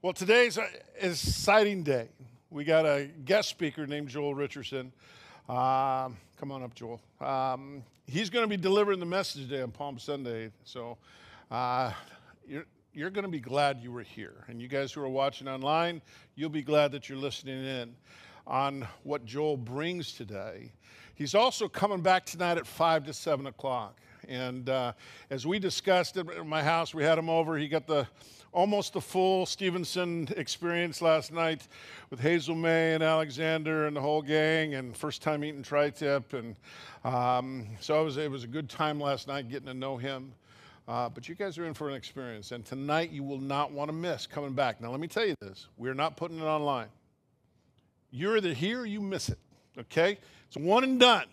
Well, today's an exciting day. We got a guest speaker named Joel Richardson. Um, come on up, Joel. Um, he's going to be delivering the message today on Palm Sunday. So uh, you're, you're going to be glad you were here. And you guys who are watching online, you'll be glad that you're listening in on what Joel brings today. He's also coming back tonight at 5 to 7 o'clock. And uh, as we discussed at my house, we had him over. He got the almost the full Stevenson experience last night with Hazel May and Alexander and the whole gang, and first time eating tri-tip. And um, so it was, it was a good time last night getting to know him. Uh, but you guys are in for an experience, and tonight you will not want to miss coming back. Now, let me tell you this we're not putting it online. You're either here or you miss it, okay? It's one and done.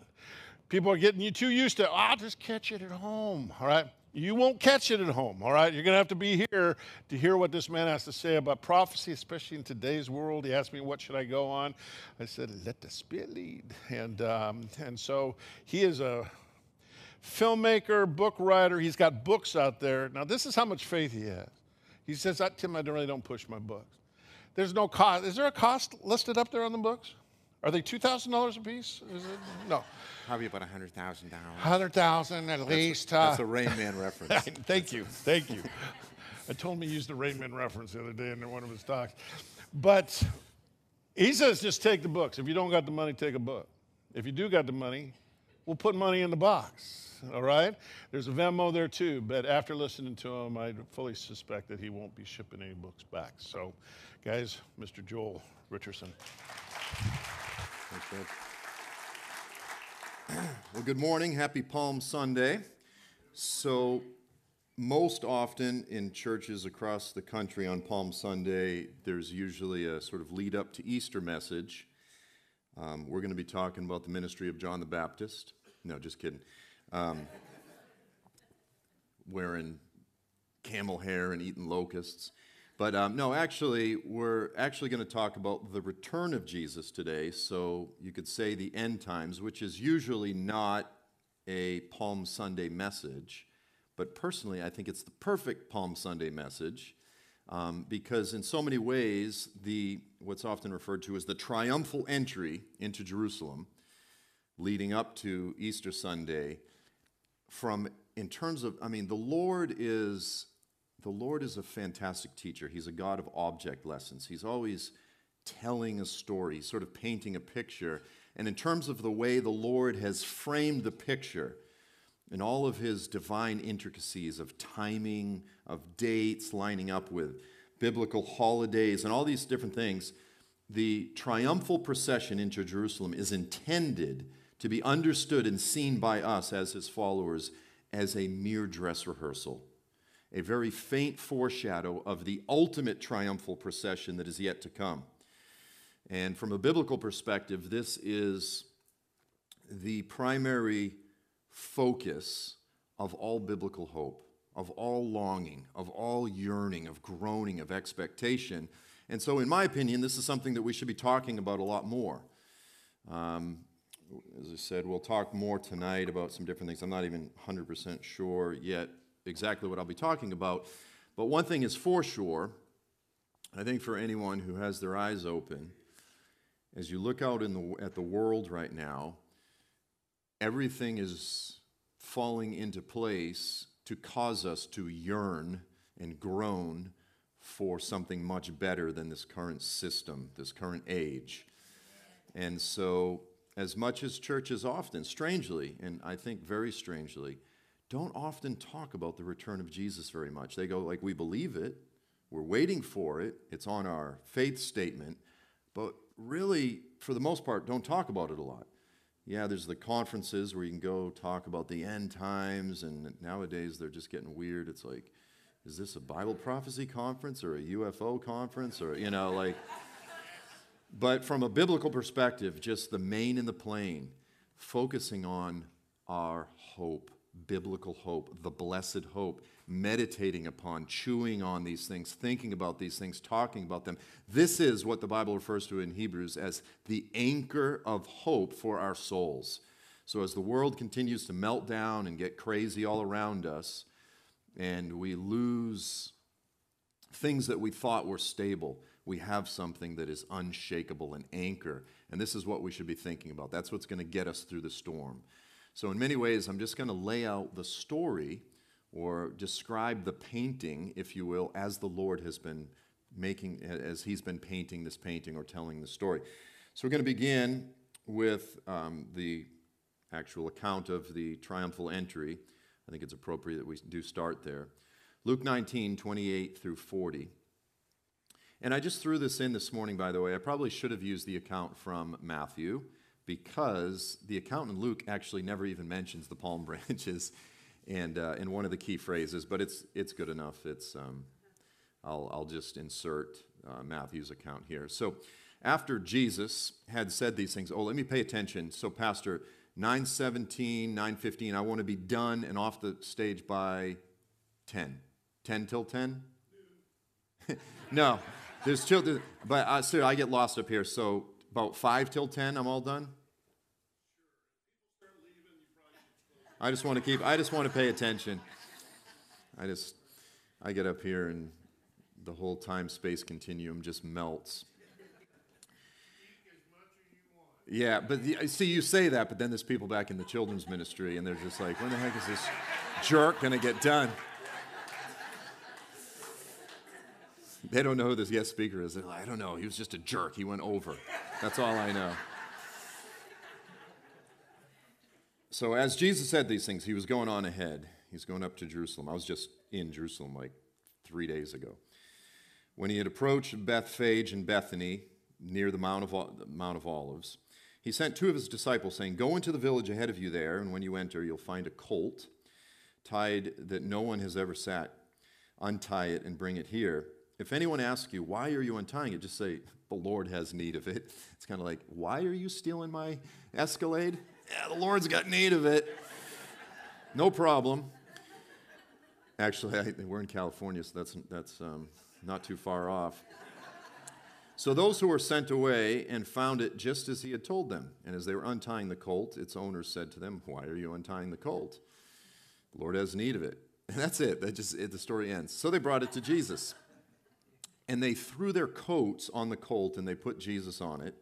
People are getting you too used to, oh, I'll just catch it at home, all right? You won't catch it at home, all right? You're going to have to be here to hear what this man has to say about prophecy, especially in today's world. He asked me, What should I go on? I said, Let the Spirit lead. And, um, and so he is a filmmaker, book writer. He's got books out there. Now, this is how much faith he has. He says, Tim, I really don't push my books. There's no cost. Is there a cost listed up there on the books? Are they $2,000 a piece? No. Probably about $100,000. 100000 at least. Uh, that's a Rain Man reference. thank you. Thank you. I told him he used the Rain Man reference the other day in one of his talks. But he says just take the books. If you don't got the money, take a book. If you do got the money, we'll put money in the box. All right? There's a Venmo there too, but after listening to him, I fully suspect that he won't be shipping any books back. So, guys, Mr. Joel Richardson. Thanks, Well, good morning. Happy Palm Sunday. So, most often in churches across the country on Palm Sunday, there's usually a sort of lead up to Easter message. Um, we're going to be talking about the ministry of John the Baptist. No, just kidding. Um, wearing camel hair and eating locusts. But um, no, actually, we're actually going to talk about the return of Jesus today. So you could say the end times, which is usually not a Palm Sunday message. But personally, I think it's the perfect Palm Sunday message um, because, in so many ways, the what's often referred to as the triumphal entry into Jerusalem, leading up to Easter Sunday, from in terms of, I mean, the Lord is the Lord is a fantastic teacher. He's a God of object lessons. He's always telling a story, sort of painting a picture. And in terms of the way the Lord has framed the picture, in all of his divine intricacies of timing, of dates lining up with biblical holidays, and all these different things, the triumphal procession into Jerusalem is intended to be understood and seen by us as his followers as a mere dress rehearsal a very faint foreshadow of the ultimate triumphal procession that is yet to come. And from a biblical perspective, this is the primary focus of all biblical hope, of all longing, of all yearning, of groaning, of expectation. And so, in my opinion, this is something that we should be talking about a lot more. Um, as I said, we'll talk more tonight about some different things. I'm not even 100% sure yet exactly what I'll be talking about. But one thing is for sure, I think for anyone who has their eyes open, as you look out in the, at the world right now, everything is falling into place to cause us to yearn and groan for something much better than this current system, this current age. And so, as much as churches often, strangely, and I think very strangely, don't often talk about the return of Jesus very much. They go, like, we believe it, we're waiting for it, it's on our faith statement, but really, for the most part, don't talk about it a lot. Yeah, there's the conferences where you can go talk about the end times, and nowadays they're just getting weird. It's like, is this a Bible prophecy conference or a UFO conference or, you know, like. but from a biblical perspective, just the main and the plain, focusing on our hope biblical hope, the blessed hope, meditating upon, chewing on these things, thinking about these things, talking about them. This is what the Bible refers to in Hebrews as the anchor of hope for our souls. So, as the world continues to melt down and get crazy all around us, and we lose things that we thought were stable, we have something that is unshakable, an anchor. And this is what we should be thinking about. That's what's going to get us through the storm. So, in many ways, I'm just going to lay out the story or describe the painting, if you will, as the Lord has been making, as He's been painting this painting or telling the story. So, we're going to begin with um, the actual account of the triumphal entry. I think it's appropriate that we do start there. Luke 19, 28 through 40. And I just threw this in this morning, by the way. I probably should have used the account from Matthew because the account in Luke actually never even mentions the palm branches and uh, in one of the key phrases, but it's, it's good enough. It's, um, I'll, I'll just insert uh, Matthew's account here. So after Jesus had said these things, oh, let me pay attention. So, Pastor, 917, 915, I want to be done and off the stage by 10. 10 till 10? no, there's children, but uh, so I get lost up here. So about 5 till 10, I'm all done? I just want to keep, I just want to pay attention. I just, I get up here and the whole time space continuum just melts. Yeah, but the, see, you say that, but then there's people back in the children's ministry, and they're just like, when the heck is this jerk going to get done? They don't know who this guest speaker is. They're like, I don't know. He was just a jerk. He went over. That's all I know. So, as Jesus said these things, he was going on ahead. He's going up to Jerusalem. I was just in Jerusalem like three days ago. When he had approached Bethphage and Bethany near the Mount of, Mount of Olives, he sent two of his disciples, saying, Go into the village ahead of you there, and when you enter, you'll find a colt tied that no one has ever sat. Untie it and bring it here. If anyone asks you, Why are you untying it? just say, The Lord has need of it. It's kind of like, Why are you stealing my Escalade? Yeah, the Lord's got need of it. No problem. Actually, I, we're in California, so that's, that's um, not too far off. So those who were sent away and found it just as he had told them. And as they were untying the colt, its owner said to them, Why are you untying the colt? The Lord has need of it. And that's it. That just it, the story ends. So they brought it to Jesus. And they threw their coats on the colt and they put Jesus on it.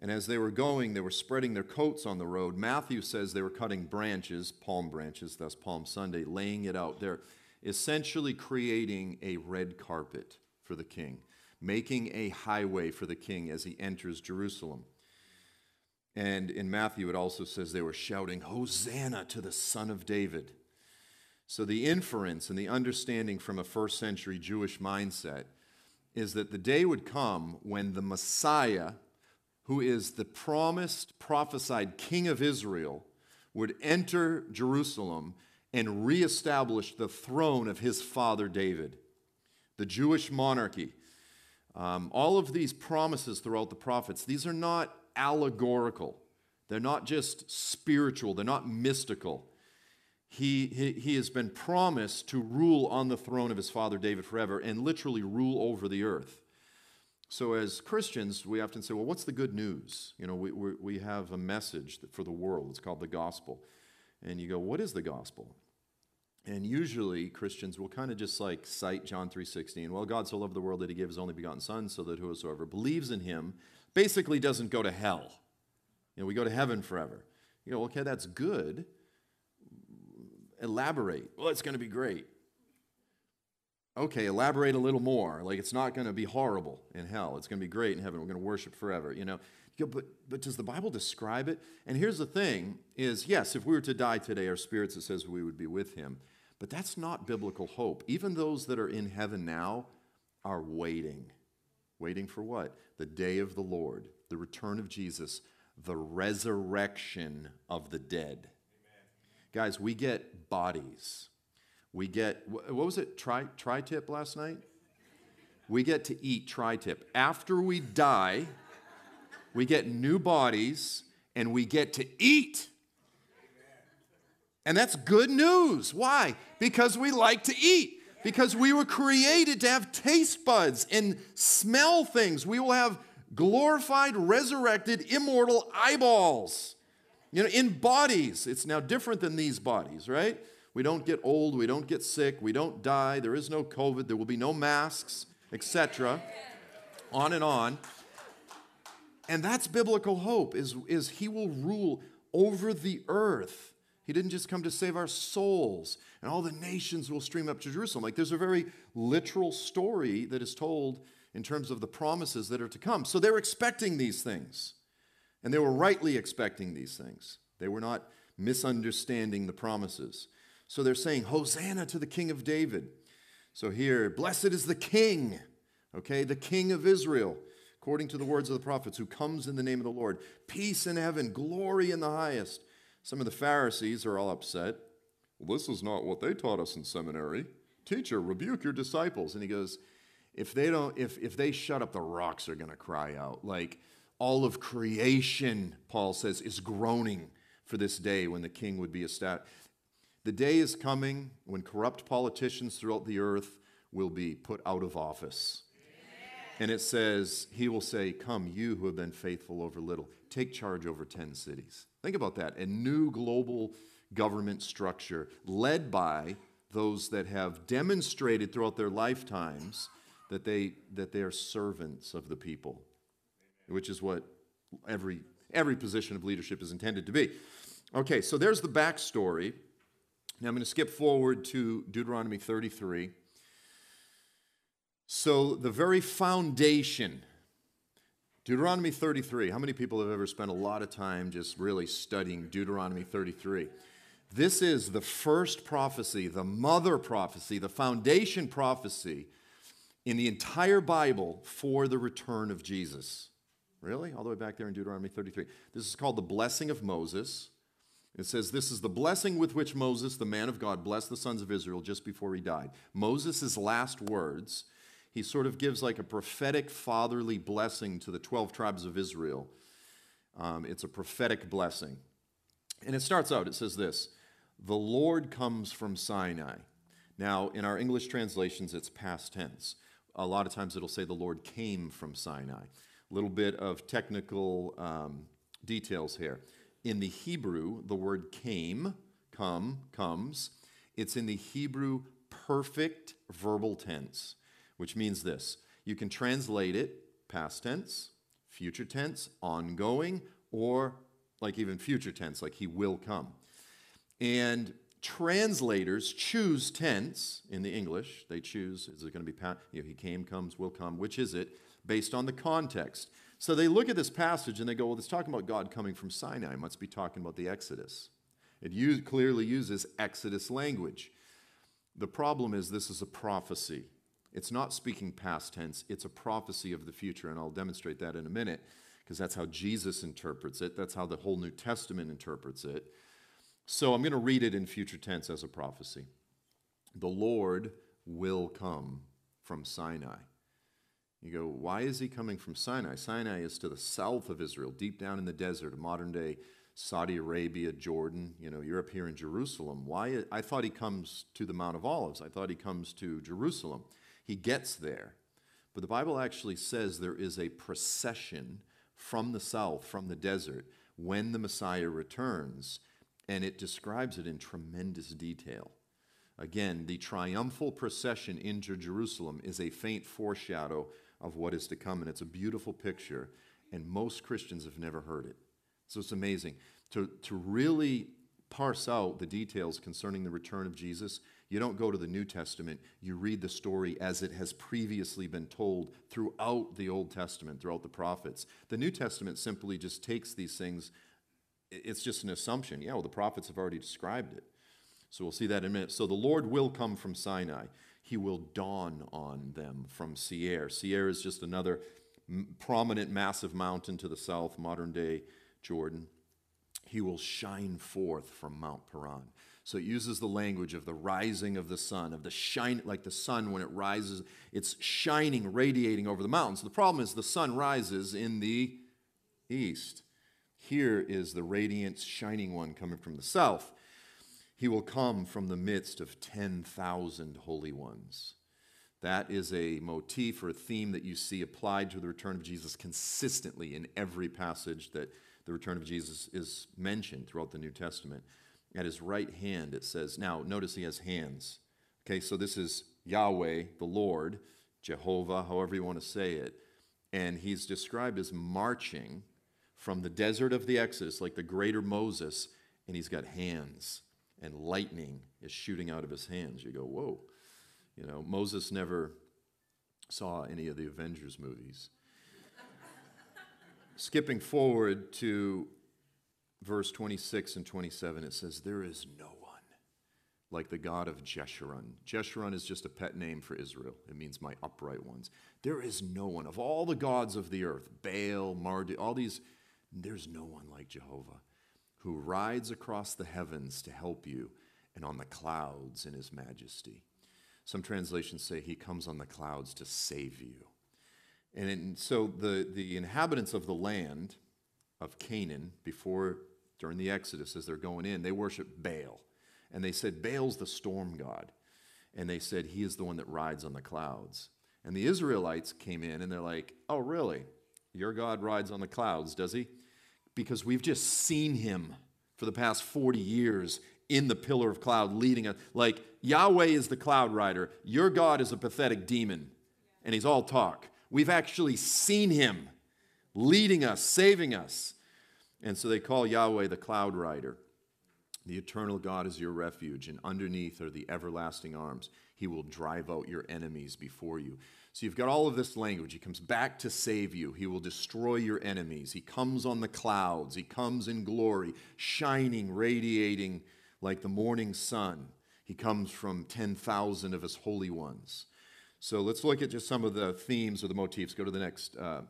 And as they were going, they were spreading their coats on the road. Matthew says they were cutting branches, palm branches, thus Palm Sunday, laying it out there, essentially creating a red carpet for the king, making a highway for the king as he enters Jerusalem. And in Matthew, it also says they were shouting, Hosanna to the Son of David. So the inference and the understanding from a first century Jewish mindset is that the day would come when the Messiah, who is the promised, prophesied King of Israel, would enter Jerusalem and reestablish the throne of his father David, the Jewish monarchy. Um, all of these promises throughout the prophets, these are not allegorical. They're not just spiritual, they're not mystical. He, he, he has been promised to rule on the throne of his father David forever and literally rule over the earth. So, as Christians, we often say, well, what's the good news? You know, we, we, we have a message for the world. It's called the gospel. And you go, what is the gospel? And usually Christians will kind of just like cite John 3:16. Well, God so loved the world that he gave his only begotten son so that whosoever believes in him basically doesn't go to hell. You know, we go to heaven forever. You go, okay, that's good. Elaborate. Well, it's going to be great okay, elaborate a little more. Like it's not going to be horrible in hell. It's going to be great in heaven. We're going to worship forever. You know, but but does the Bible describe it? And here's the thing: is yes, if we were to die today, our spirits it says we would be with Him. But that's not biblical hope. Even those that are in heaven now are waiting. Waiting for what? The day of the Lord, the return of Jesus, the resurrection of the dead. Guys, we get bodies we get, what was it, tri, tri-tip last night? We get to eat tri-tip. After we die, we get new bodies and we get to eat. And that's good news. Why? Because we like to eat. Because we were created to have taste buds and smell things. We will have glorified, resurrected, immortal eyeballs. You know, in bodies. It's now different than these bodies, right? We don't get old. We don't get sick. We don't die. There is no COVID. There will be no masks, etc. On and on. And that's biblical hope is, is he will rule over the earth. He didn't just come to save our souls, and all the nations will stream up to Jerusalem. Like there's a very literal story that is told in terms of the promises that are to come. So they're expecting these things, and they were rightly expecting these things. They were not misunderstanding the promises. So they're saying, Hosanna to the King of David. So here, blessed is the King, okay, the King of Israel according to the words of the prophets, who comes in the name of the Lord. Peace in heaven, glory in the highest. Some of the Pharisees are all upset. Well, this is not what they taught us in seminary. Teacher, rebuke your disciples. And he goes, if they don't, if, if they shut up, the rocks are going to cry out. Like all of creation, Paul says, is groaning for this day when the king would be established. The day is coming when corrupt politicians throughout the earth will be put out of office. And it says, He will say, Come, you who have been faithful over little, take charge over 10 cities. Think about that. A new global government structure led by those that have demonstrated throughout their lifetimes that they, that they are servants of the people, which is what every, every position of leadership is intended to be. Okay, so there's the backstory. Now I'm going to skip forward to Deuteronomy 33. So, the very foundation, Deuteronomy 33. How many people have ever spent a lot of time just really studying Deuteronomy 33? This is the first prophecy, the mother prophecy, the foundation prophecy in the entire Bible for the return of Jesus. Really? All the way back there in Deuteronomy 33. This is called the blessing of Moses. It says, This is the blessing with which Moses, the man of God, blessed the sons of Israel just before he died. Moses' last words he sort of gives like a prophetic fatherly blessing to the 12 tribes of Israel. Um, it's a prophetic blessing. And it starts out, it says this The Lord comes from Sinai. Now, in our English translations, it's past tense. A lot of times it'll say the Lord came from Sinai. Little bit of technical um, details here. In the Hebrew, the word came, come, comes. It's in the Hebrew perfect verbal tense which means this you can translate it past tense, future tense, ongoing, or like even future tense, like he will come. And translators choose tense in the English. They choose, is it going to be past? You know, he came, comes, will come. Which is it? Based on the context. So they look at this passage and they go, well, it's talking about God coming from Sinai. It must be talking about the Exodus. It use, clearly uses Exodus language. The problem is this is a prophecy. It's not speaking past tense, it's a prophecy of the future, and I'll demonstrate that in a minute because that's how Jesus interprets it. That's how the whole New Testament interprets it. So I'm going to read it in future tense as a prophecy. The Lord will come from Sinai. You go, why is he coming from Sinai? Sinai is to the south of Israel, deep down in the desert, modern day Saudi Arabia, Jordan, you know, you're up here in Jerusalem. Why? I thought he comes to the Mount of Olives. I thought he comes to Jerusalem. He gets there. But the Bible actually says there is a procession from the south, from the desert, when the Messiah returns, and it describes it in tremendous detail. Again, the triumphal procession into Jerusalem is a faint foreshadow of what is to come, and it's a beautiful picture, and most Christians have never heard it. So it's amazing. To, to really parse out the details concerning the return of Jesus, you don't go to the New Testament, you read the story as it has previously been told throughout the Old Testament, throughout the prophets. The New Testament simply just takes these things, it's just an assumption. Yeah, well, the prophets have already described it. So we'll see that in a minute. So the Lord will come from Sinai. He will dawn on them from Seir. Seir is just another prominent, massive mountain to the south, modern day Jordan. He will shine forth from Mount Paran. So it uses the language of the rising of the sun, of the shine, like the sun when it rises, it's shining, radiating over the mountains. The problem is the sun rises in the east. Here is the radiant, shining one coming from the south. He will come from the midst of 10,000 holy ones. That is a motif or a theme that you see applied to the return of Jesus consistently in every passage that the return of Jesus is mentioned throughout the New Testament. at his right hand, it says, now notice he has hands. Okay, so this is Yahweh, the Lord, Jehovah, however you want to say it. And he's described as marching from the desert of the Exodus, like the greater Moses, and he's got hands, and lightning is shooting out of his hands. You go, whoa. You know, Moses never saw any of the Avengers movies. Skipping forward to verse 26 and 27, it says, There is no one like the God of Jeshurun. Jeshurun is just a pet name for Israel, it means my upright ones. There is no one. Of all the gods of the earth, Baal, Marduk, all these, there's no one like Jehovah who rides across the heavens to help you and on the clouds in his majesty. Some translations say he comes on the clouds to save you. And so the, the inhabitants of the land of Canaan, before, during the Exodus, as they're going in, they worship Baal. And they said, Baal's the storm god. And they said, he is the one that rides on the clouds. And the Israelites came in and they're like, oh, really? Your God rides on the clouds, does he? Because we've just seen him for the past 40 years in the pillar of cloud leading us. Like, Yahweh is the cloud rider. Your God is a pathetic demon, and he's all talk. We've actually seen him leading us, saving us. And so they call Yahweh the cloud rider. The eternal God is your refuge, and underneath are the everlasting arms. He will drive out your enemies before you. So you've got all of this language. He comes back to save you. He will destroy your enemies. He comes on the clouds. He comes in glory, shining, radiating like the morning sun. He comes from 10,000 of his holy ones. So let's look at just some of the themes or the motifs. Go to the next uh,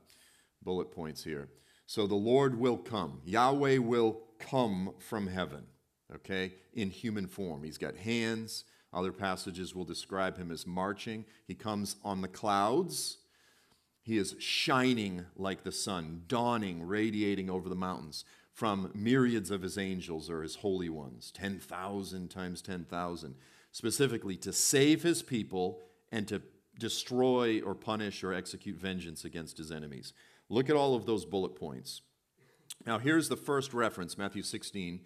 bullet points here. So the Lord will come. Yahweh will come from heaven, okay, in human form. He's got hands. Other passages will describe him as marching. He comes on the clouds. He is shining like the sun, dawning, radiating over the mountains from myriads of his angels or his holy ones, 10,000 times 10,000, specifically to save his people and to destroy or punish or execute vengeance against his enemies. Look at all of those bullet points. Now, here's the first reference Matthew 16,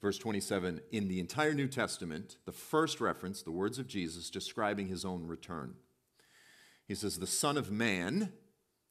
verse 27. In the entire New Testament, the first reference, the words of Jesus describing his own return. He says, The Son of Man,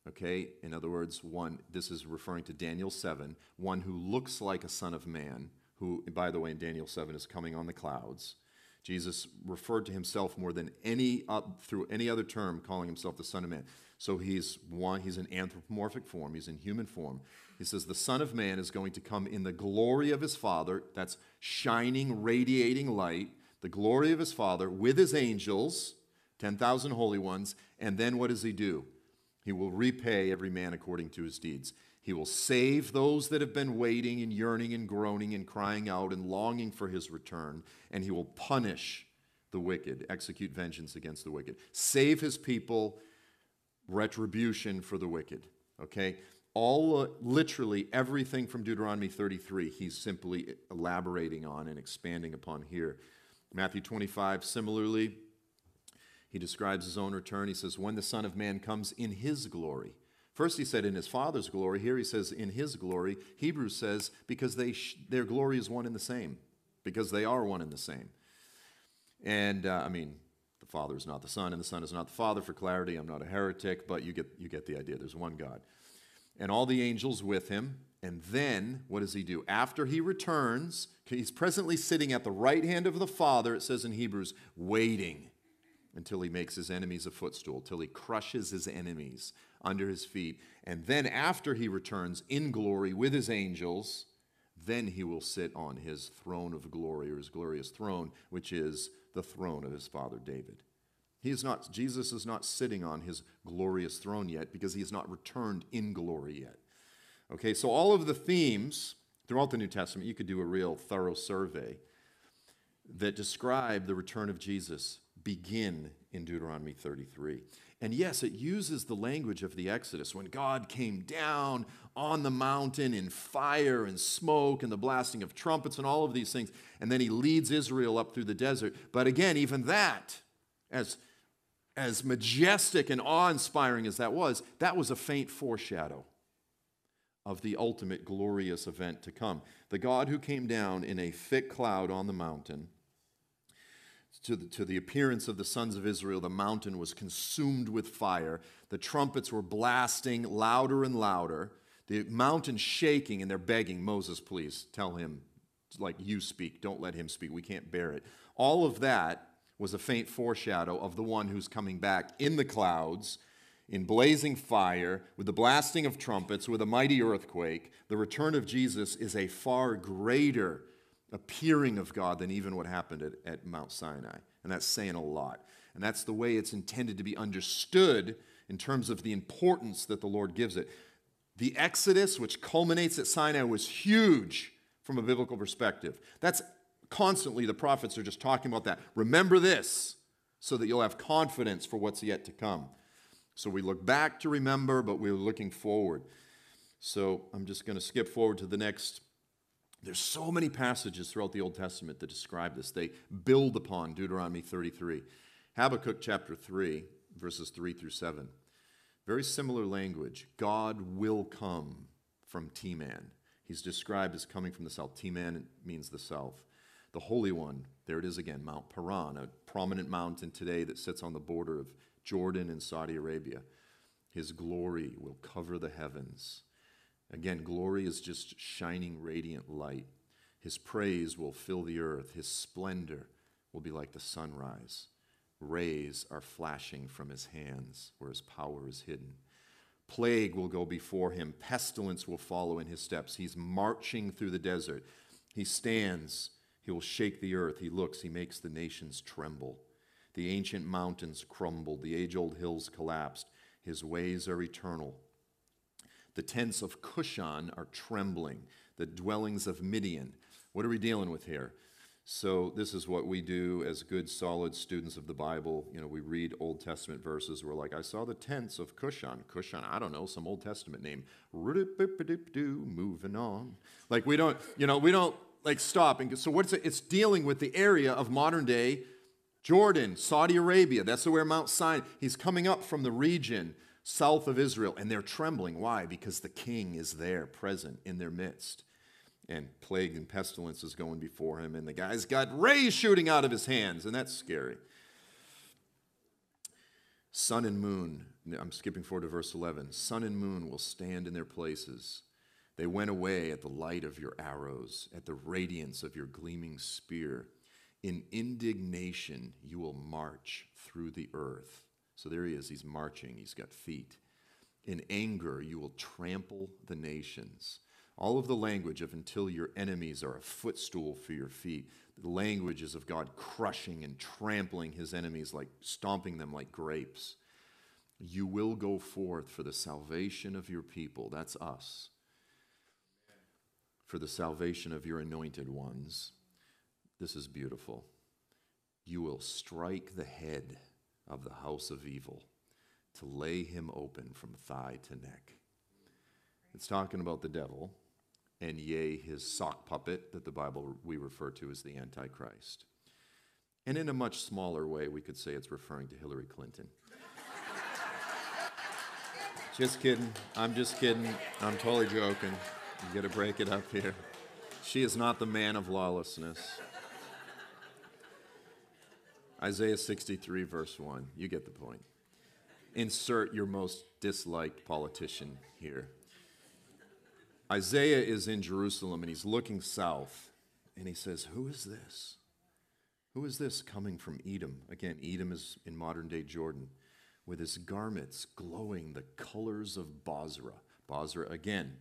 Okay, in other words, one, this is referring to Daniel 7, one who looks like a son of man, who, by the way, in Daniel 7 is coming on the clouds. Jesus referred to himself more than any uh, through any other term, calling himself the Son of Man. So he's one, he's in anthropomorphic form, he's in human form. He says, The Son of Man is going to come in the glory of his Father, that's shining, radiating light, the glory of his Father, with his angels, 10,000 holy ones. And then what does he do? He will repay every man according to his deeds. He will save those that have been waiting and yearning and groaning and crying out and longing for his return, and he will punish the wicked, execute vengeance against the wicked. Save his people, retribution for the wicked. Okay? All uh, literally everything from Deuteronomy 33, he's simply elaborating on and expanding upon here. Matthew 25, similarly, he describes his own return. He says, When the Son of Man comes in his glory. First, he said in his Father's glory. Here he says in his glory. Hebrews says because they sh- their glory is one and the same, because they are one and the same. And uh, I mean, the Father is not the Son, and the Son is not the Father. For clarity, I'm not a heretic, but you get, you get the idea. There's one God. And all the angels with him. And then, what does he do? After he returns, he's presently sitting at the right hand of the Father, it says in Hebrews, waiting until he makes his enemies a footstool, till he crushes his enemies under his feet. And then, after he returns in glory with his angels, then he will sit on his throne of glory or his glorious throne, which is the throne of his father David. He is not, Jesus is not sitting on his glorious throne yet because he has not returned in glory yet. Okay, so all of the themes throughout the New Testament, you could do a real thorough survey that describe the return of Jesus begin in Deuteronomy 33. And yes, it uses the language of the Exodus when God came down on the mountain in fire and smoke and the blasting of trumpets and all of these things. And then he leads Israel up through the desert. But again, even that, as, as majestic and awe inspiring as that was, that was a faint foreshadow of the ultimate glorious event to come. The God who came down in a thick cloud on the mountain. To the, to the appearance of the sons of Israel, the mountain was consumed with fire. The trumpets were blasting louder and louder. The mountain shaking, and they're begging, Moses, please tell him, like you speak, don't let him speak. We can't bear it. All of that was a faint foreshadow of the one who's coming back in the clouds in blazing fire, with the blasting of trumpets, with a mighty earthquake, the return of Jesus is a far greater appearing of God than even what happened at, at Mount Sinai. And that's saying a lot. And that's the way it's intended to be understood in terms of the importance that the Lord gives it. The Exodus, which culminates at Sinai, was huge from a biblical perspective. That's constantly the prophets are just talking about that. Remember this so that you'll have confidence for what's yet to come. So we look back to remember, but we're looking forward. So I'm just going to skip forward to the next. There's so many passages throughout the Old Testament that describe this. They build upon Deuteronomy 33. Habakkuk chapter 3, verses 3 through 7. Very similar language. God will come from Teman. He's described as coming from the south. Teman means the south. The Holy One, there it is again, Mount Paran, a prominent mountain today that sits on the border of Jordan and Saudi Arabia. His glory will cover the heavens. Again, glory is just shining radiant light. His praise will fill the earth. His splendor will be like the sunrise. Rays are flashing from his hands where his power is hidden. Plague will go before him. Pestilence will follow in his steps. He's marching through the desert. He stands. He will shake the earth. He looks. He makes the nations tremble. The ancient mountains crumbled, the age old hills collapsed. His ways are eternal. The tents of Cushan are trembling, the dwellings of Midian. What are we dealing with here? So, this is what we do as good, solid students of the Bible. You know, we read Old Testament verses. We're like, I saw the tents of Cushan. Cushan, I don't know, some Old Testament name. Moving on. Like, we don't, you know, we don't like stop. And so, what's it? It's dealing with the area of modern day Jordan, Saudi Arabia, that's where Mount Sinai. He's coming up from the region south of Israel, and they're trembling. Why? Because the king is there, present in their midst. And plague and pestilence is going before him, and the guy's got rays shooting out of his hands, and that's scary. Sun and moon, I'm skipping forward to verse 11. Sun and moon will stand in their places. They went away at the light of your arrows, at the radiance of your gleaming spear. In indignation, you will march through the earth. So there he is, he's marching, he's got feet. In anger, you will trample the nations. All of the language of until your enemies are a footstool for your feet. The language is of God crushing and trampling his enemies, like stomping them like grapes. You will go forth for the salvation of your people. That's us. For the salvation of your anointed ones. This is beautiful. You will strike the head of the house of evil to lay him open from thigh to neck. It's talking about the devil and yea, his sock puppet that the Bible we refer to as the Antichrist. And in a much smaller way, we could say it's referring to Hillary Clinton. just kidding. I'm just kidding. I'm totally joking. You got to break it up here. She is not the man of lawlessness. Isaiah 63, verse 1. You get the point. Insert your most disliked politician here. Isaiah is in Jerusalem and he's looking south and he says, Who is this? Who is this coming from Edom? Again, Edom is in modern day Jordan, with his garments glowing the colors of Bozrah. Bozrah, again,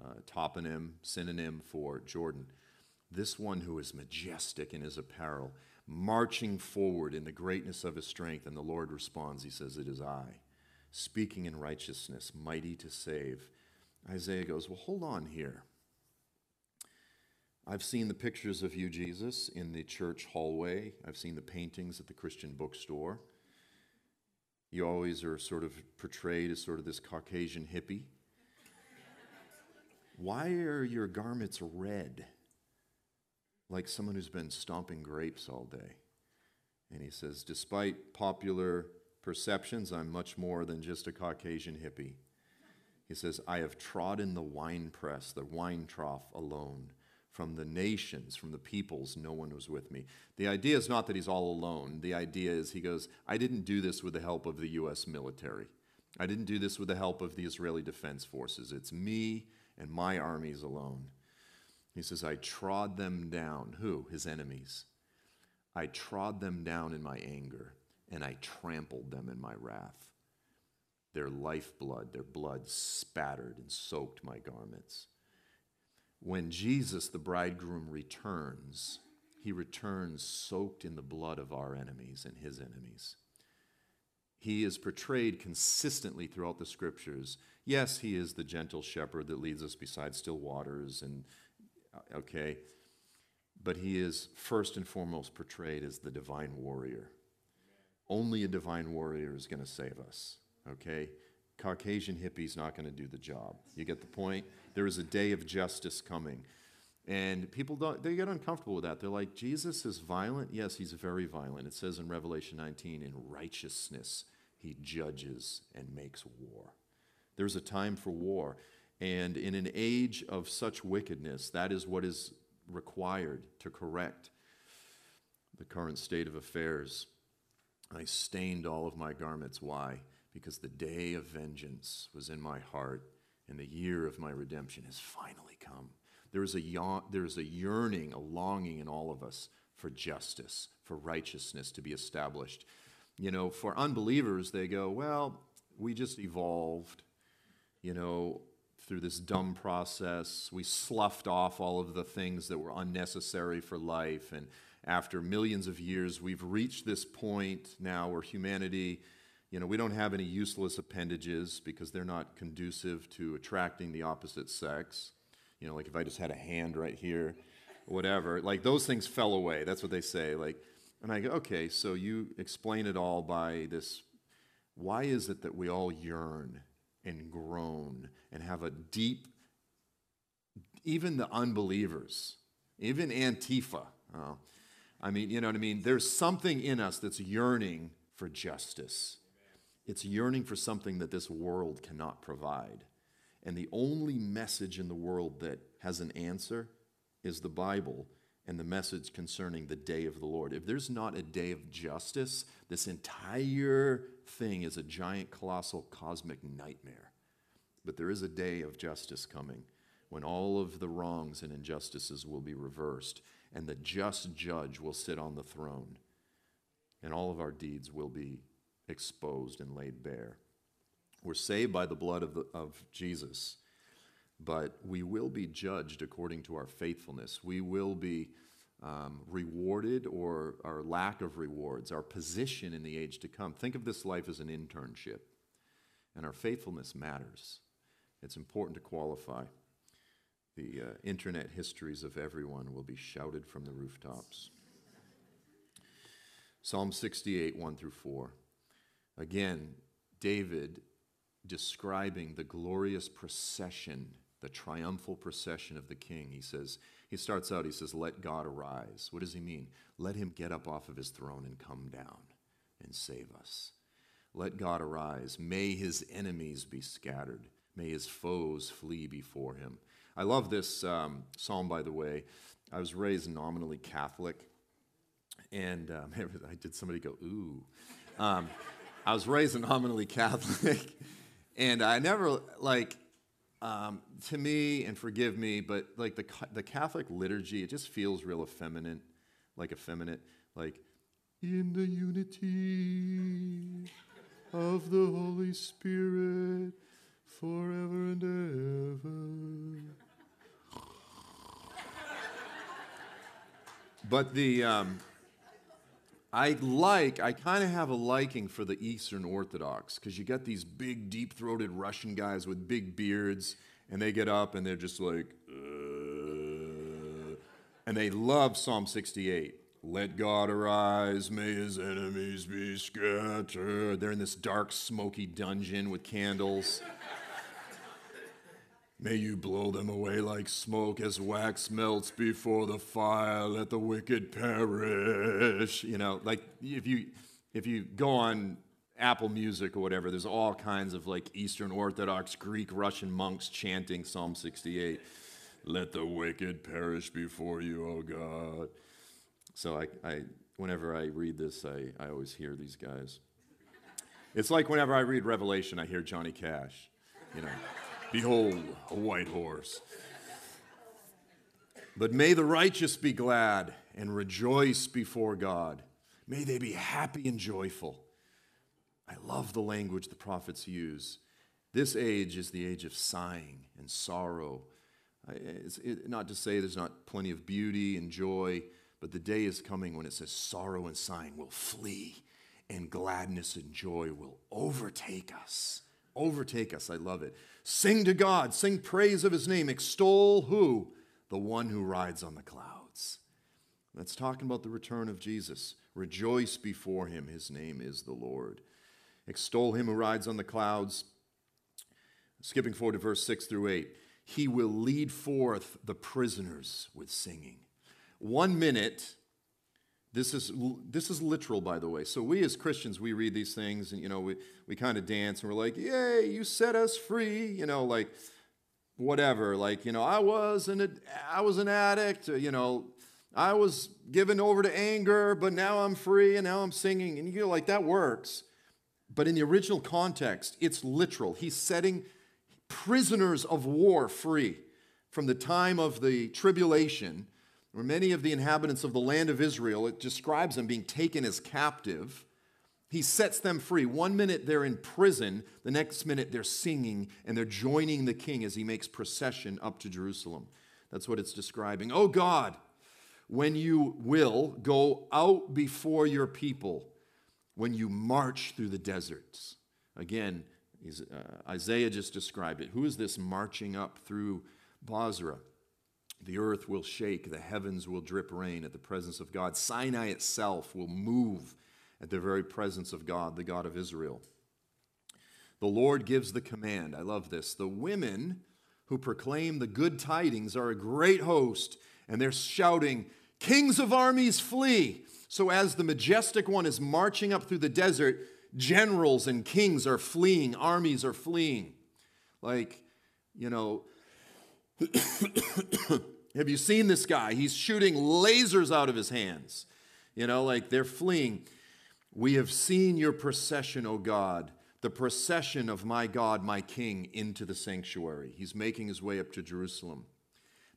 uh, toponym, synonym for Jordan. This one who is majestic in his apparel marching forward in the greatness of his strength. And the Lord responds, He says, It is I, speaking in righteousness, mighty to save. Isaiah goes, Well, hold on here. I've seen the pictures of you, Jesus, in the church hallway. I've seen the paintings at the Christian bookstore. You always are sort of portrayed as sort of this Caucasian hippie. Why are your garments red? like someone who's been stomping grapes all day. And he says, Despite popular perceptions, I'm much more than just a Caucasian hippie. He says, I have trodden the winepress, the wine trough alone. From the nations, from the peoples, no one was with me. The idea is not that he's all alone. The idea is he goes, I didn't do this with the help of the U.S. military. I didn't do this with the help of the Israeli Defense Forces. It's me and my armies alone. He says, I trod them down. Who? His enemies. I trod them down in my anger, and I trampled them in my wrath. Their lifeblood, their blood spattered and soaked my garments. When Jesus, the bridegroom, returns, he returns soaked in the blood of our enemies and his enemies. He is portrayed consistently throughout the scriptures. Yes, he is the gentle shepherd that leads us beside still waters, and uh, okay, but he is first and foremost portrayed as the divine warrior. Only a divine warrior is going to save us, okay? Caucasian hippie's not going to do the job. You get the point? There is a day of justice coming. And people don't, they get uncomfortable with that. They're like, Jesus is violent? Yes, he's very violent. It says in Revelation 19, in righteousness he judges and makes war. There's a time for war. And in an age of such wickedness, that is what is required to correct the current state of affairs. I stained all of my garments. Why? Because the day of vengeance was in my heart, and the year of my redemption has finally come. There is a, there is a yearning, a longing in all of us for justice, for righteousness to be established. You know, for unbelievers, they go, well, we just evolved. You know, through this dumb process. We sloughed off all of the things that were unnecessary for life. And after millions of years, we've reached this point now where humanity, you know, we don't have any useless appendages because they're not conducive to attracting the opposite sex. You know, like if I just had a hand right here, whatever, like those things fell away. That's what they say. Like, and I go, okay, so you explain it all by this. Why is it that we all yearn and groan and have a deep, even the unbelievers, even Antifa. Oh, I mean, you know what I mean? There's something in us that's yearning for justice. It's yearning for something that this world cannot provide. And the only message in the world that has an answer is the Bible and the message concerning the day of the Lord. If there's not a day of justice, this entire thing is a giant, colossal, cosmic nightmare. But there is a day of justice coming when all of the wrongs and injustices will be reversed, and the just judge will sit on the throne, and all of our deeds will be exposed and laid bare. We're saved by the blood of, the, of Jesus, but we will be judged according to our faithfulness. We will be um, rewarded or our lack of rewards, our position in the age to come. Think of this life as an internship, and our faithfulness matters. It's important to qualify. The uh, internet histories of everyone will be shouted from the rooftops. Psalm 68, 1 through 4. Again, David describing the glorious procession, the triumphal procession of the king. He says, he starts out, he says, Let God arise. What does he mean? Let him get up off of his throne and come down and save us. Let God arise. May his enemies be scattered. May his foes flee before him. I love this um, psalm, by the way. I was raised nominally Catholic, and um, I did somebody go, ooh. Um, I was raised nominally Catholic, and I never, like, um, to me, and forgive me, but like the, the Catholic liturgy, it just feels real effeminate, like effeminate, like, in the unity of the Holy Spirit forever and ever. but the um, I like, I kind of have a liking for the Eastern Orthodox because you got these big, deep throated Russian guys with big beards, and they get up and they're just like, uh, and they love Psalm 68. Let God arise, may his enemies be scattered. They're in this dark, smoky dungeon with candles. May you blow them away like smoke as wax melts before the fire. Let the wicked perish. You know, like if you if you go on Apple Music or whatever, there's all kinds of like Eastern Orthodox, Greek, Russian monks chanting Psalm 68. Let the wicked perish before you, O God. So I, I whenever I read this, I, I always hear these guys. It's like whenever I read Revelation, I hear Johnny Cash. You know, behold, a white horse. But may the righteous be glad and rejoice before God. May they be happy and joyful. I love the language the prophets use. This age is the age of sighing and sorrow. It's not to say there's not plenty of beauty and joy, but the day is coming when it says sorrow and sighing will flee and gladness and joy will overtake us. Overtake us. I love it. Sing to God, sing praise of his name, extol who? The one who rides on the clouds. That's talking about the return of Jesus. Rejoice before him. His name is the Lord. Extol him who rides on the clouds. Skipping forward to verse 6 through 8. He will lead forth the prisoners with singing. One minute, this is, this is literal, by the way. So, we as Christians, we read these things and, you know, we, we kind of dance and we're like, Yay, you set us free. You know, like, whatever. Like, you know, I was an, I was an addict. You know, I was given over to anger, but now I'm free and now I'm singing. And you're like that works. But in the original context, it's literal. He's setting prisoners of war free from the time of the tribulation, where many of the inhabitants of the land of Israel, it describes them being taken as captive. He sets them free. One minute they're in prison, the next minute they're singing and they're joining the king as he makes procession up to Jerusalem. That's what it's describing. Oh God, when you will go out before your people, when you march through the deserts. Again, uh, Isaiah just described it. Who is this marching up through Bozrah? The earth will shake, the heavens will drip rain at the presence of God. Sinai itself will move at the very presence of God, the God of Israel. The Lord gives the command. I love this. The women who proclaim the good tidings are a great host, and they're shouting, Kings of armies flee. So, as the majestic one is marching up through the desert, generals and kings are fleeing, armies are fleeing. Like, you know, have you seen this guy? He's shooting lasers out of his hands. You know, like they're fleeing. We have seen your procession, O God, the procession of my God, my King, into the sanctuary. He's making his way up to Jerusalem.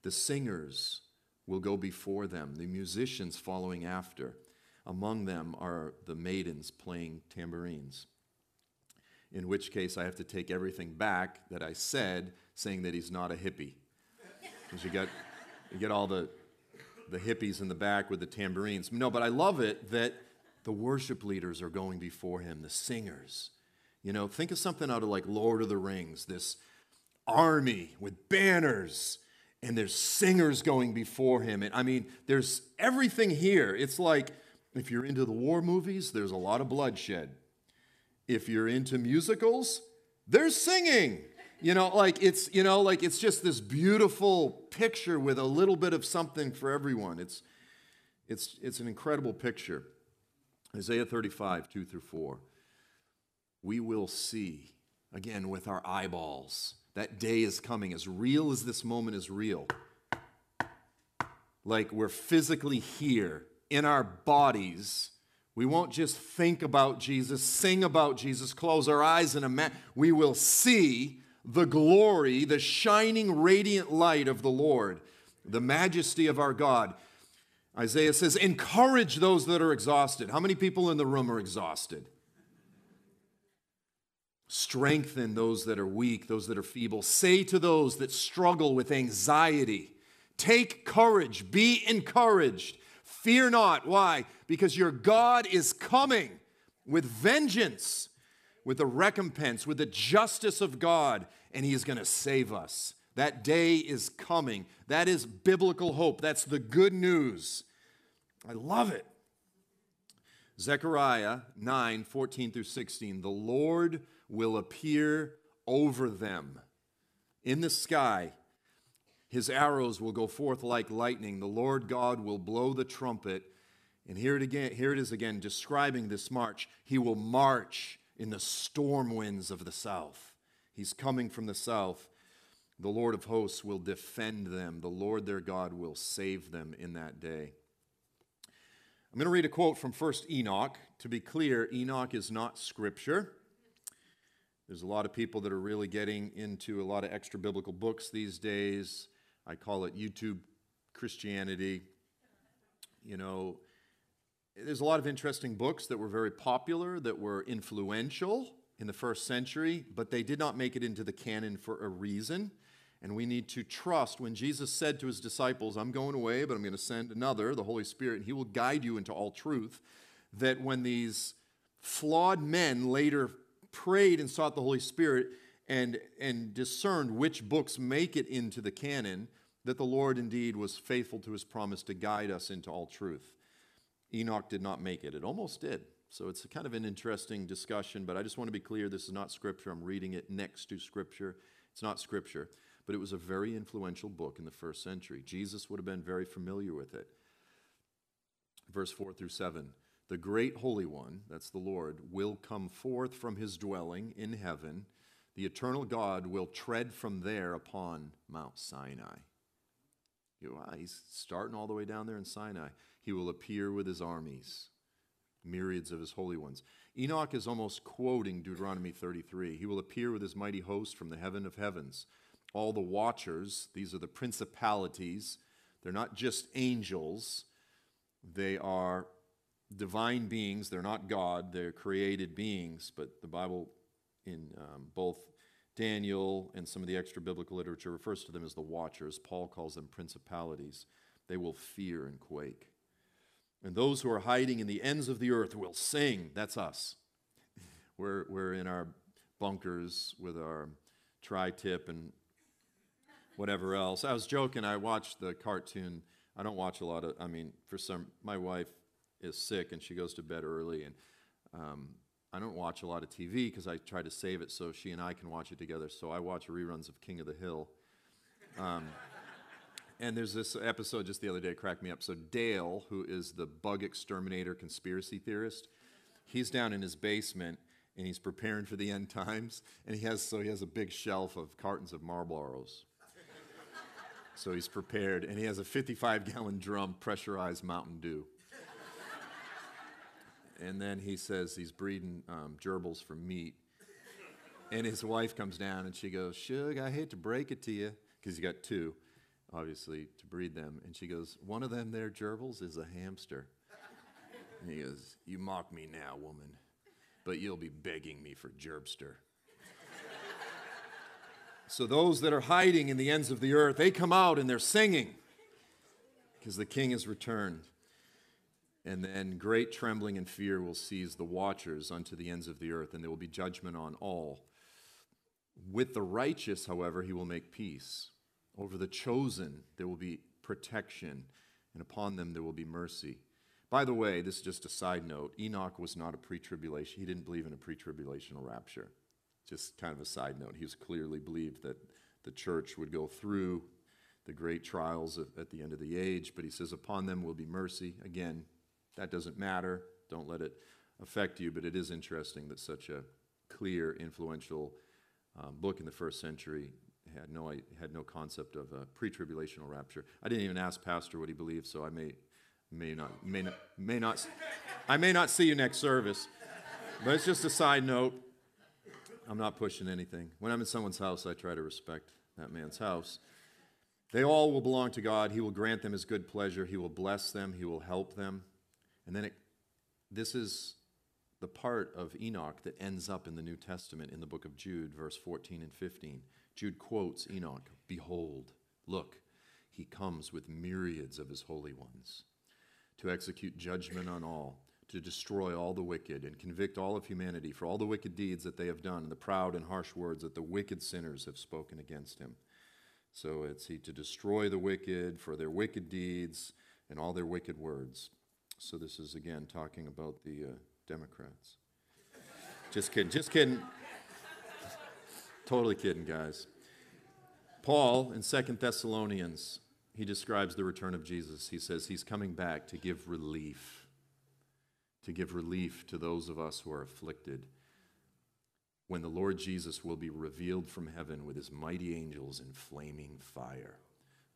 The singers, will go before them, the musicians following after. Among them are the maidens playing tambourines. In which case, I have to take everything back that I said, saying that he's not a hippie. Because you get, you get all the, the hippies in the back with the tambourines. No, but I love it that the worship leaders are going before him, the singers. You know, think of something out of like Lord of the Rings, this army with banners and there's singers going before him. And I mean, there's everything here. It's like if you're into the war movies, there's a lot of bloodshed. If you're into musicals, there's singing. You know, like it's, you know, like it's just this beautiful picture with a little bit of something for everyone. It's it's it's an incredible picture. Isaiah 35, 2 through 4. We will see again with our eyeballs that day is coming, as real as this moment is real. Like we're physically here in our bodies. We won't just think about Jesus, sing about Jesus, close our eyes and imagine. We will see the glory, the shining, radiant light of the Lord, the majesty of our God. Isaiah says, encourage those that are exhausted. How many people in the room are exhausted? Strengthen those that are weak, those that are feeble. Say to those that struggle with anxiety, Take courage, be encouraged. Fear not. Why? Because your God is coming with vengeance, with the recompense, with the justice of God, and He is going to save us. That day is coming. That is biblical hope. That's the good news. I love it. Zechariah 9 14 through 16. The Lord will appear over them. In the sky, his arrows will go forth like lightning. The Lord God will blow the trumpet. And here it again, here it is again, describing this march. He will march in the storm winds of the south. He's coming from the south. The Lord of hosts will defend them. The Lord their God will save them in that day. I'm going to read a quote from 1st Enoch. To be clear, Enoch is not scripture. There's a lot of people that are really getting into a lot of extra biblical books these days. I call it YouTube Christianity. You know, there's a lot of interesting books that were very popular, that were influential in the first century, but they did not make it into the canon for a reason. And we need to trust when Jesus said to his disciples, I'm going away, but I'm going to send another, the Holy Spirit, and he will guide you into all truth. That when these flawed men later prayed and sought the Holy Spirit and, and discerned which books make it into the canon, that the Lord indeed was faithful to his promise to guide us into all truth. Enoch did not make it. It almost did. So it's kind of an interesting discussion, but I just want to be clear this is not scripture. I'm reading it next to scripture. It's not scripture, but it was a very influential book in the first century. Jesus would have been very familiar with it. Verse 4 through 7 The great Holy One, that's the Lord, will come forth from his dwelling in heaven. The eternal God will tread from there upon Mount Sinai. Ah, he's starting all the way down there in Sinai. He will appear with his armies, myriads of his holy ones. Enoch is almost quoting Deuteronomy 33. He will appear with his mighty host from the heaven of heavens. All the watchers, these are the principalities, they're not just angels, they are divine beings. They're not God, they're created beings, but the Bible, in um, both Daniel and some of the extra biblical literature, refers to them as the watchers. Paul calls them principalities. They will fear and quake. And those who are hiding in the ends of the earth will sing. That's us. We're, we're in our bunkers with our tri tip and whatever else. I was joking. I watched the cartoon. I don't watch a lot of, I mean, for some, my wife is sick and she goes to bed early. And um, I don't watch a lot of TV because I try to save it so she and I can watch it together. So I watch reruns of King of the Hill. Um, and there's this episode just the other day, cracked me up. So Dale, who is the bug exterminator conspiracy theorist, he's down in his basement and he's preparing for the end times. And he has so he has a big shelf of cartons of Marlboros. so he's prepared, and he has a 55 gallon drum pressurized Mountain Dew. and then he says he's breeding um, gerbils for meat. And his wife comes down and she goes, Shug, I hate to break it to you, because he's got two obviously, to breed them. And she goes, One of them there, gerbils, is a hamster. And he goes, You mock me now, woman, but you'll be begging me for gerbster. so those that are hiding in the ends of the earth, they come out and they're singing because the king has returned. And then great trembling and fear will seize the watchers unto the ends of the earth, and there will be judgment on all. With the righteous, however, he will make peace over the chosen, there will be protection, and upon them there will be mercy. By the way, this is just a side note Enoch was not a pre tribulation, he didn't believe in a pre tribulational rapture. Just kind of a side note. He was clearly believed that the church would go through the great trials at the end of the age, but he says, Upon them will be mercy. Again, that doesn't matter. Don't let it affect you, but it is interesting that such a clear, influential um, book in the first century had no, I had no concept of a pre-tribulational rapture. I didn't even ask Pastor what he believed, so I may, may not, may not, may not, I may not see you next service. But it's just a side note. I'm not pushing anything. When I'm in someone's house, I try to respect that man's house. They all will belong to God. He will grant them his good pleasure. He will bless them. He will help them. And then it, this is the part of Enoch that ends up in the New Testament in the book of Jude, verse 14 and 15. Jude quotes Enoch Behold, look, he comes with myriads of his holy ones to execute judgment on all, to destroy all the wicked, and convict all of humanity for all the wicked deeds that they have done, and the proud and harsh words that the wicked sinners have spoken against him. So it's he to destroy the wicked for their wicked deeds and all their wicked words. So this is again talking about the uh, Democrats. just kidding, just kidding. Totally kidding, guys. Paul in Second Thessalonians, he describes the return of Jesus. He says he's coming back to give relief, to give relief to those of us who are afflicted. when the Lord Jesus will be revealed from heaven with his mighty angels in flaming fire.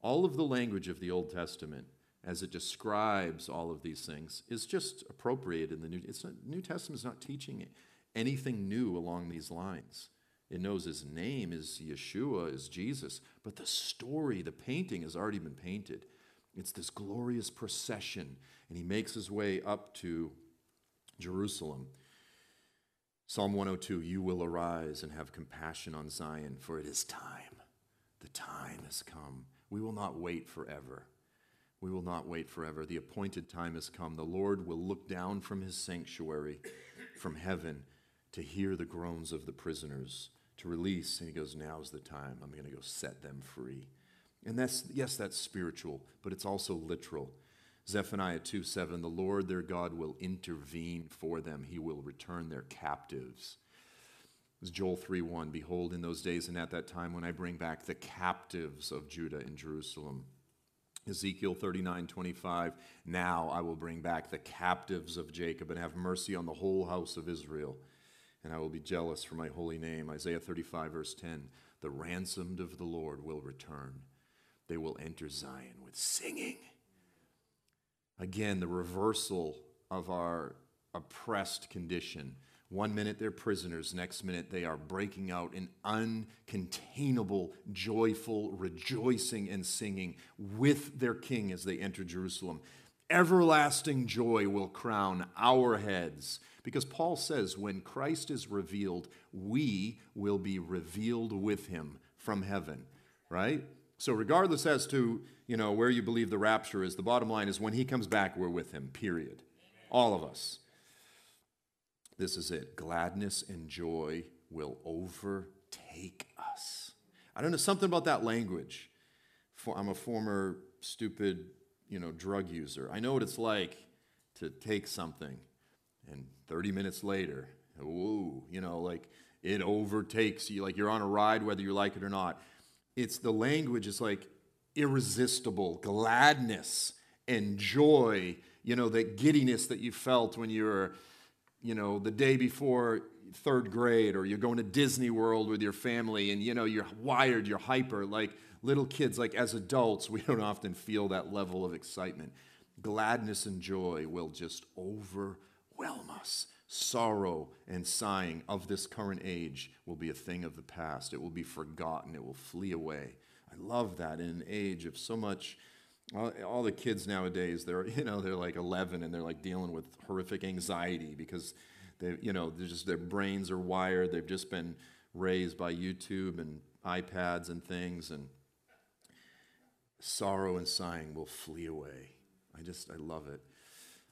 All of the language of the Old Testament as it describes all of these things is just appropriate in the New it's not, New Testament is not teaching anything new along these lines. It knows his name is Yeshua, is Jesus, but the story, the painting has already been painted. It's this glorious procession, and he makes his way up to Jerusalem. Psalm 102 You will arise and have compassion on Zion, for it is time. The time has come. We will not wait forever. We will not wait forever. The appointed time has come. The Lord will look down from his sanctuary, from heaven, to hear the groans of the prisoners, to release. And he goes, Now's the time. I'm going to go set them free. And that's, yes, that's spiritual, but it's also literal. Zephaniah 2 7, the Lord their God will intervene for them, he will return their captives. As Joel 3 1, behold, in those days and at that time when I bring back the captives of Judah and Jerusalem. Ezekiel 39 25, now I will bring back the captives of Jacob and have mercy on the whole house of Israel, and I will be jealous for my holy name. Isaiah 35, verse 10, the ransomed of the Lord will return. They will enter Zion with singing Again, the reversal of our oppressed condition. One minute they're prisoners, next minute they are breaking out in uncontainable, joyful rejoicing and singing with their king as they enter Jerusalem. Everlasting joy will crown our heads. Because Paul says, when Christ is revealed, we will be revealed with him from heaven, right? So, regardless as to you know where you believe the rapture is, the bottom line is when he comes back, we're with him. Period. All of us. This is it. Gladness and joy will overtake us. I don't know something about that language. For, I'm a former stupid, you know, drug user. I know what it's like to take something and 30 minutes later, whoa, you know, like it overtakes you. Like you're on a ride, whether you like it or not it's the language is like irresistible gladness and joy you know that giddiness that you felt when you were you know the day before third grade or you're going to disney world with your family and you know you're wired you're hyper like little kids like as adults we don't often feel that level of excitement gladness and joy will just overwhelm us sorrow and sighing of this current age will be a thing of the past. It will be forgotten. It will flee away. I love that in an age of so much. All, all the kids nowadays, they're you know they're like 11 and they're like dealing with horrific anxiety because they you know they're just their brains are wired. They've just been raised by YouTube and iPads and things and sorrow and sighing will flee away. I just I love it.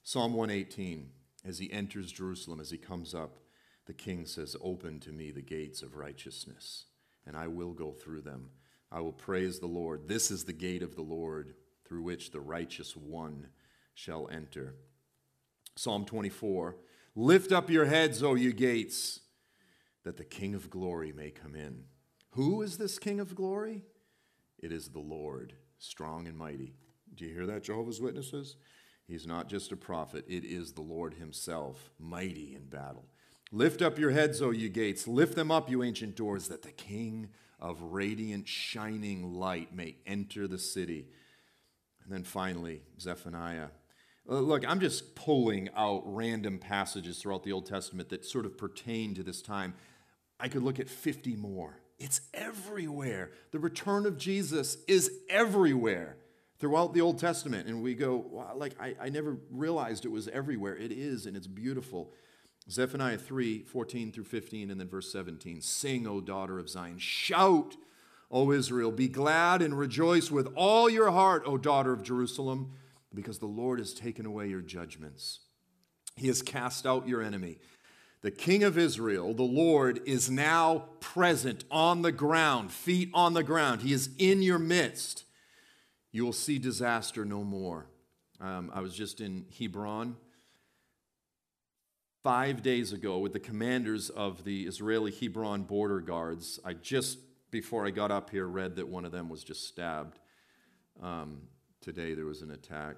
Psalm 118 as he enters Jerusalem, as he comes up, the king says, Open to me the gates of righteousness, and I will go through them. I will praise the Lord. This is the gate of the Lord through which the righteous one shall enter. Psalm 24 Lift up your heads, O you gates, that the King of glory may come in. Who is this King of glory? It is the Lord, strong and mighty. Do you hear that, Jehovah's Witnesses? He's not just a prophet, it is the Lord Himself, mighty in battle. Lift up your heads, O you gates. Lift them up, you ancient doors, that the King of radiant, shining light may enter the city. And then finally, Zephaniah. Uh, look, I'm just pulling out random passages throughout the Old Testament that sort of pertain to this time. I could look at 50 more. It's everywhere. The return of Jesus is everywhere throughout the Old Testament. And we go, wow, like, I, I never realized it was everywhere. It is, and it's beautiful. Zephaniah 3 14 through 15, and then verse 17 Sing, O daughter of Zion, shout, O Israel, be glad and rejoice with all your heart, O daughter of Jerusalem, because the Lord has taken away your judgments. He has cast out your enemy. The King of Israel, the Lord, is now present on the ground, feet on the ground. He is in your midst. You will see disaster no more. Um, I was just in Hebron five days ago with the commanders of the Israeli Hebron border guards. I just, before I got up here, read that one of them was just stabbed. Um, today there was an attack.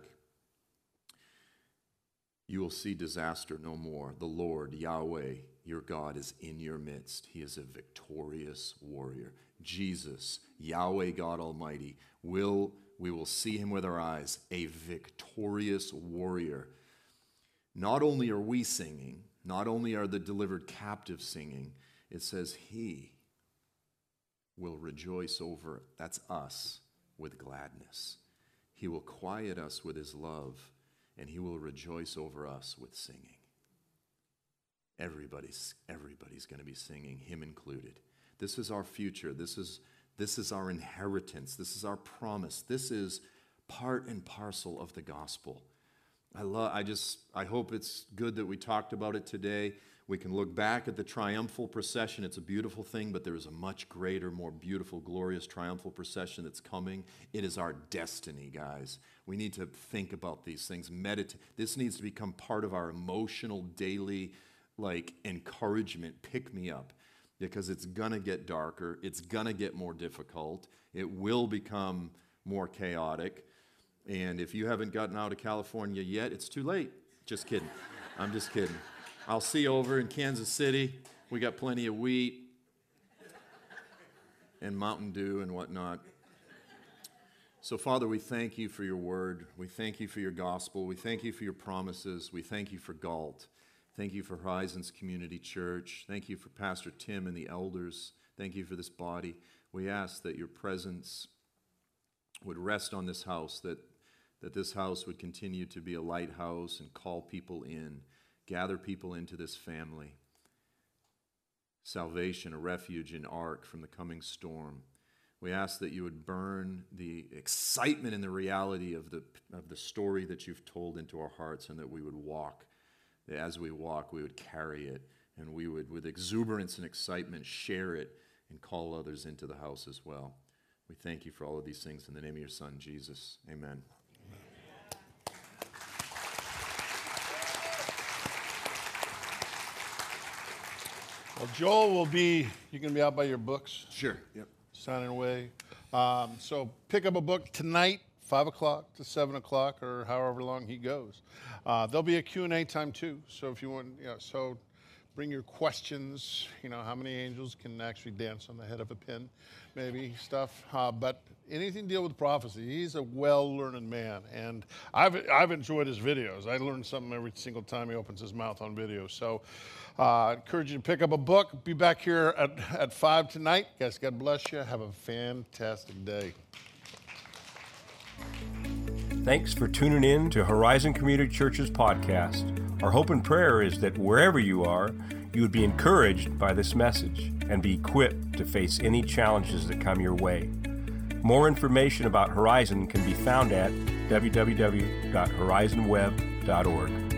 You will see disaster no more. The Lord, Yahweh, your God is in your midst. He is a victorious warrior. Jesus, Yahweh God Almighty, will we will see him with our eyes, a victorious warrior. Not only are we singing, not only are the delivered captives singing, it says he will rejoice over that's us with gladness. He will quiet us with his love, and he will rejoice over us with singing. Everybody's, everybody's going to be singing, him included. This is our future. This is, this is our inheritance. This is our promise. This is part and parcel of the gospel. I love I just I hope it's good that we talked about it today. We can look back at the triumphal procession. It's a beautiful thing, but there is a much greater, more beautiful, glorious triumphal procession that's coming. It is our destiny, guys. We need to think about these things. Meditate. This needs to become part of our emotional daily like encouragement, pick me up because it's going to get darker, it's going to get more difficult, it will become more chaotic. And if you haven't gotten out of California yet, it's too late. Just kidding. I'm just kidding. I'll see over in Kansas City. We got plenty of wheat and Mountain Dew and whatnot. So, Father, we thank you for your word. We thank you for your gospel. We thank you for your promises. We thank you for Galt. Thank you for Horizons Community Church. Thank you for Pastor Tim and the elders. Thank you for this body. We ask that your presence would rest on this house, that, that this house would continue to be a lighthouse and call people in gather people into this family. Salvation, a refuge, an ark from the coming storm. We ask that you would burn the excitement and the reality of the, of the story that you've told into our hearts, and that we would walk. That as we walk, we would carry it, and we would, with exuberance and excitement, share it and call others into the house as well. We thank you for all of these things in the name of your Son, Jesus. Amen. Well, Joel will be, you can be out by your books, Sure. Yep. signing away. Um, so pick up a book tonight, 5 o'clock to 7 o'clock, or however long he goes. Uh, there'll be a Q&A time too. So if you want, you know, so bring your questions, you know, how many angels can actually dance on the head of a pin, maybe stuff. Uh, but anything to deal with prophecy, he's a well-learned man. And I've, I've enjoyed his videos. I learn something every single time he opens his mouth on video. So uh, I encourage you to pick up a book. Be back here at, at 5 tonight. Guys, God bless you. Have a fantastic day. Thanks for tuning in to Horizon Community Church's podcast. Our hope and prayer is that wherever you are, you would be encouraged by this message and be equipped to face any challenges that come your way. More information about Horizon can be found at www.horizonweb.org.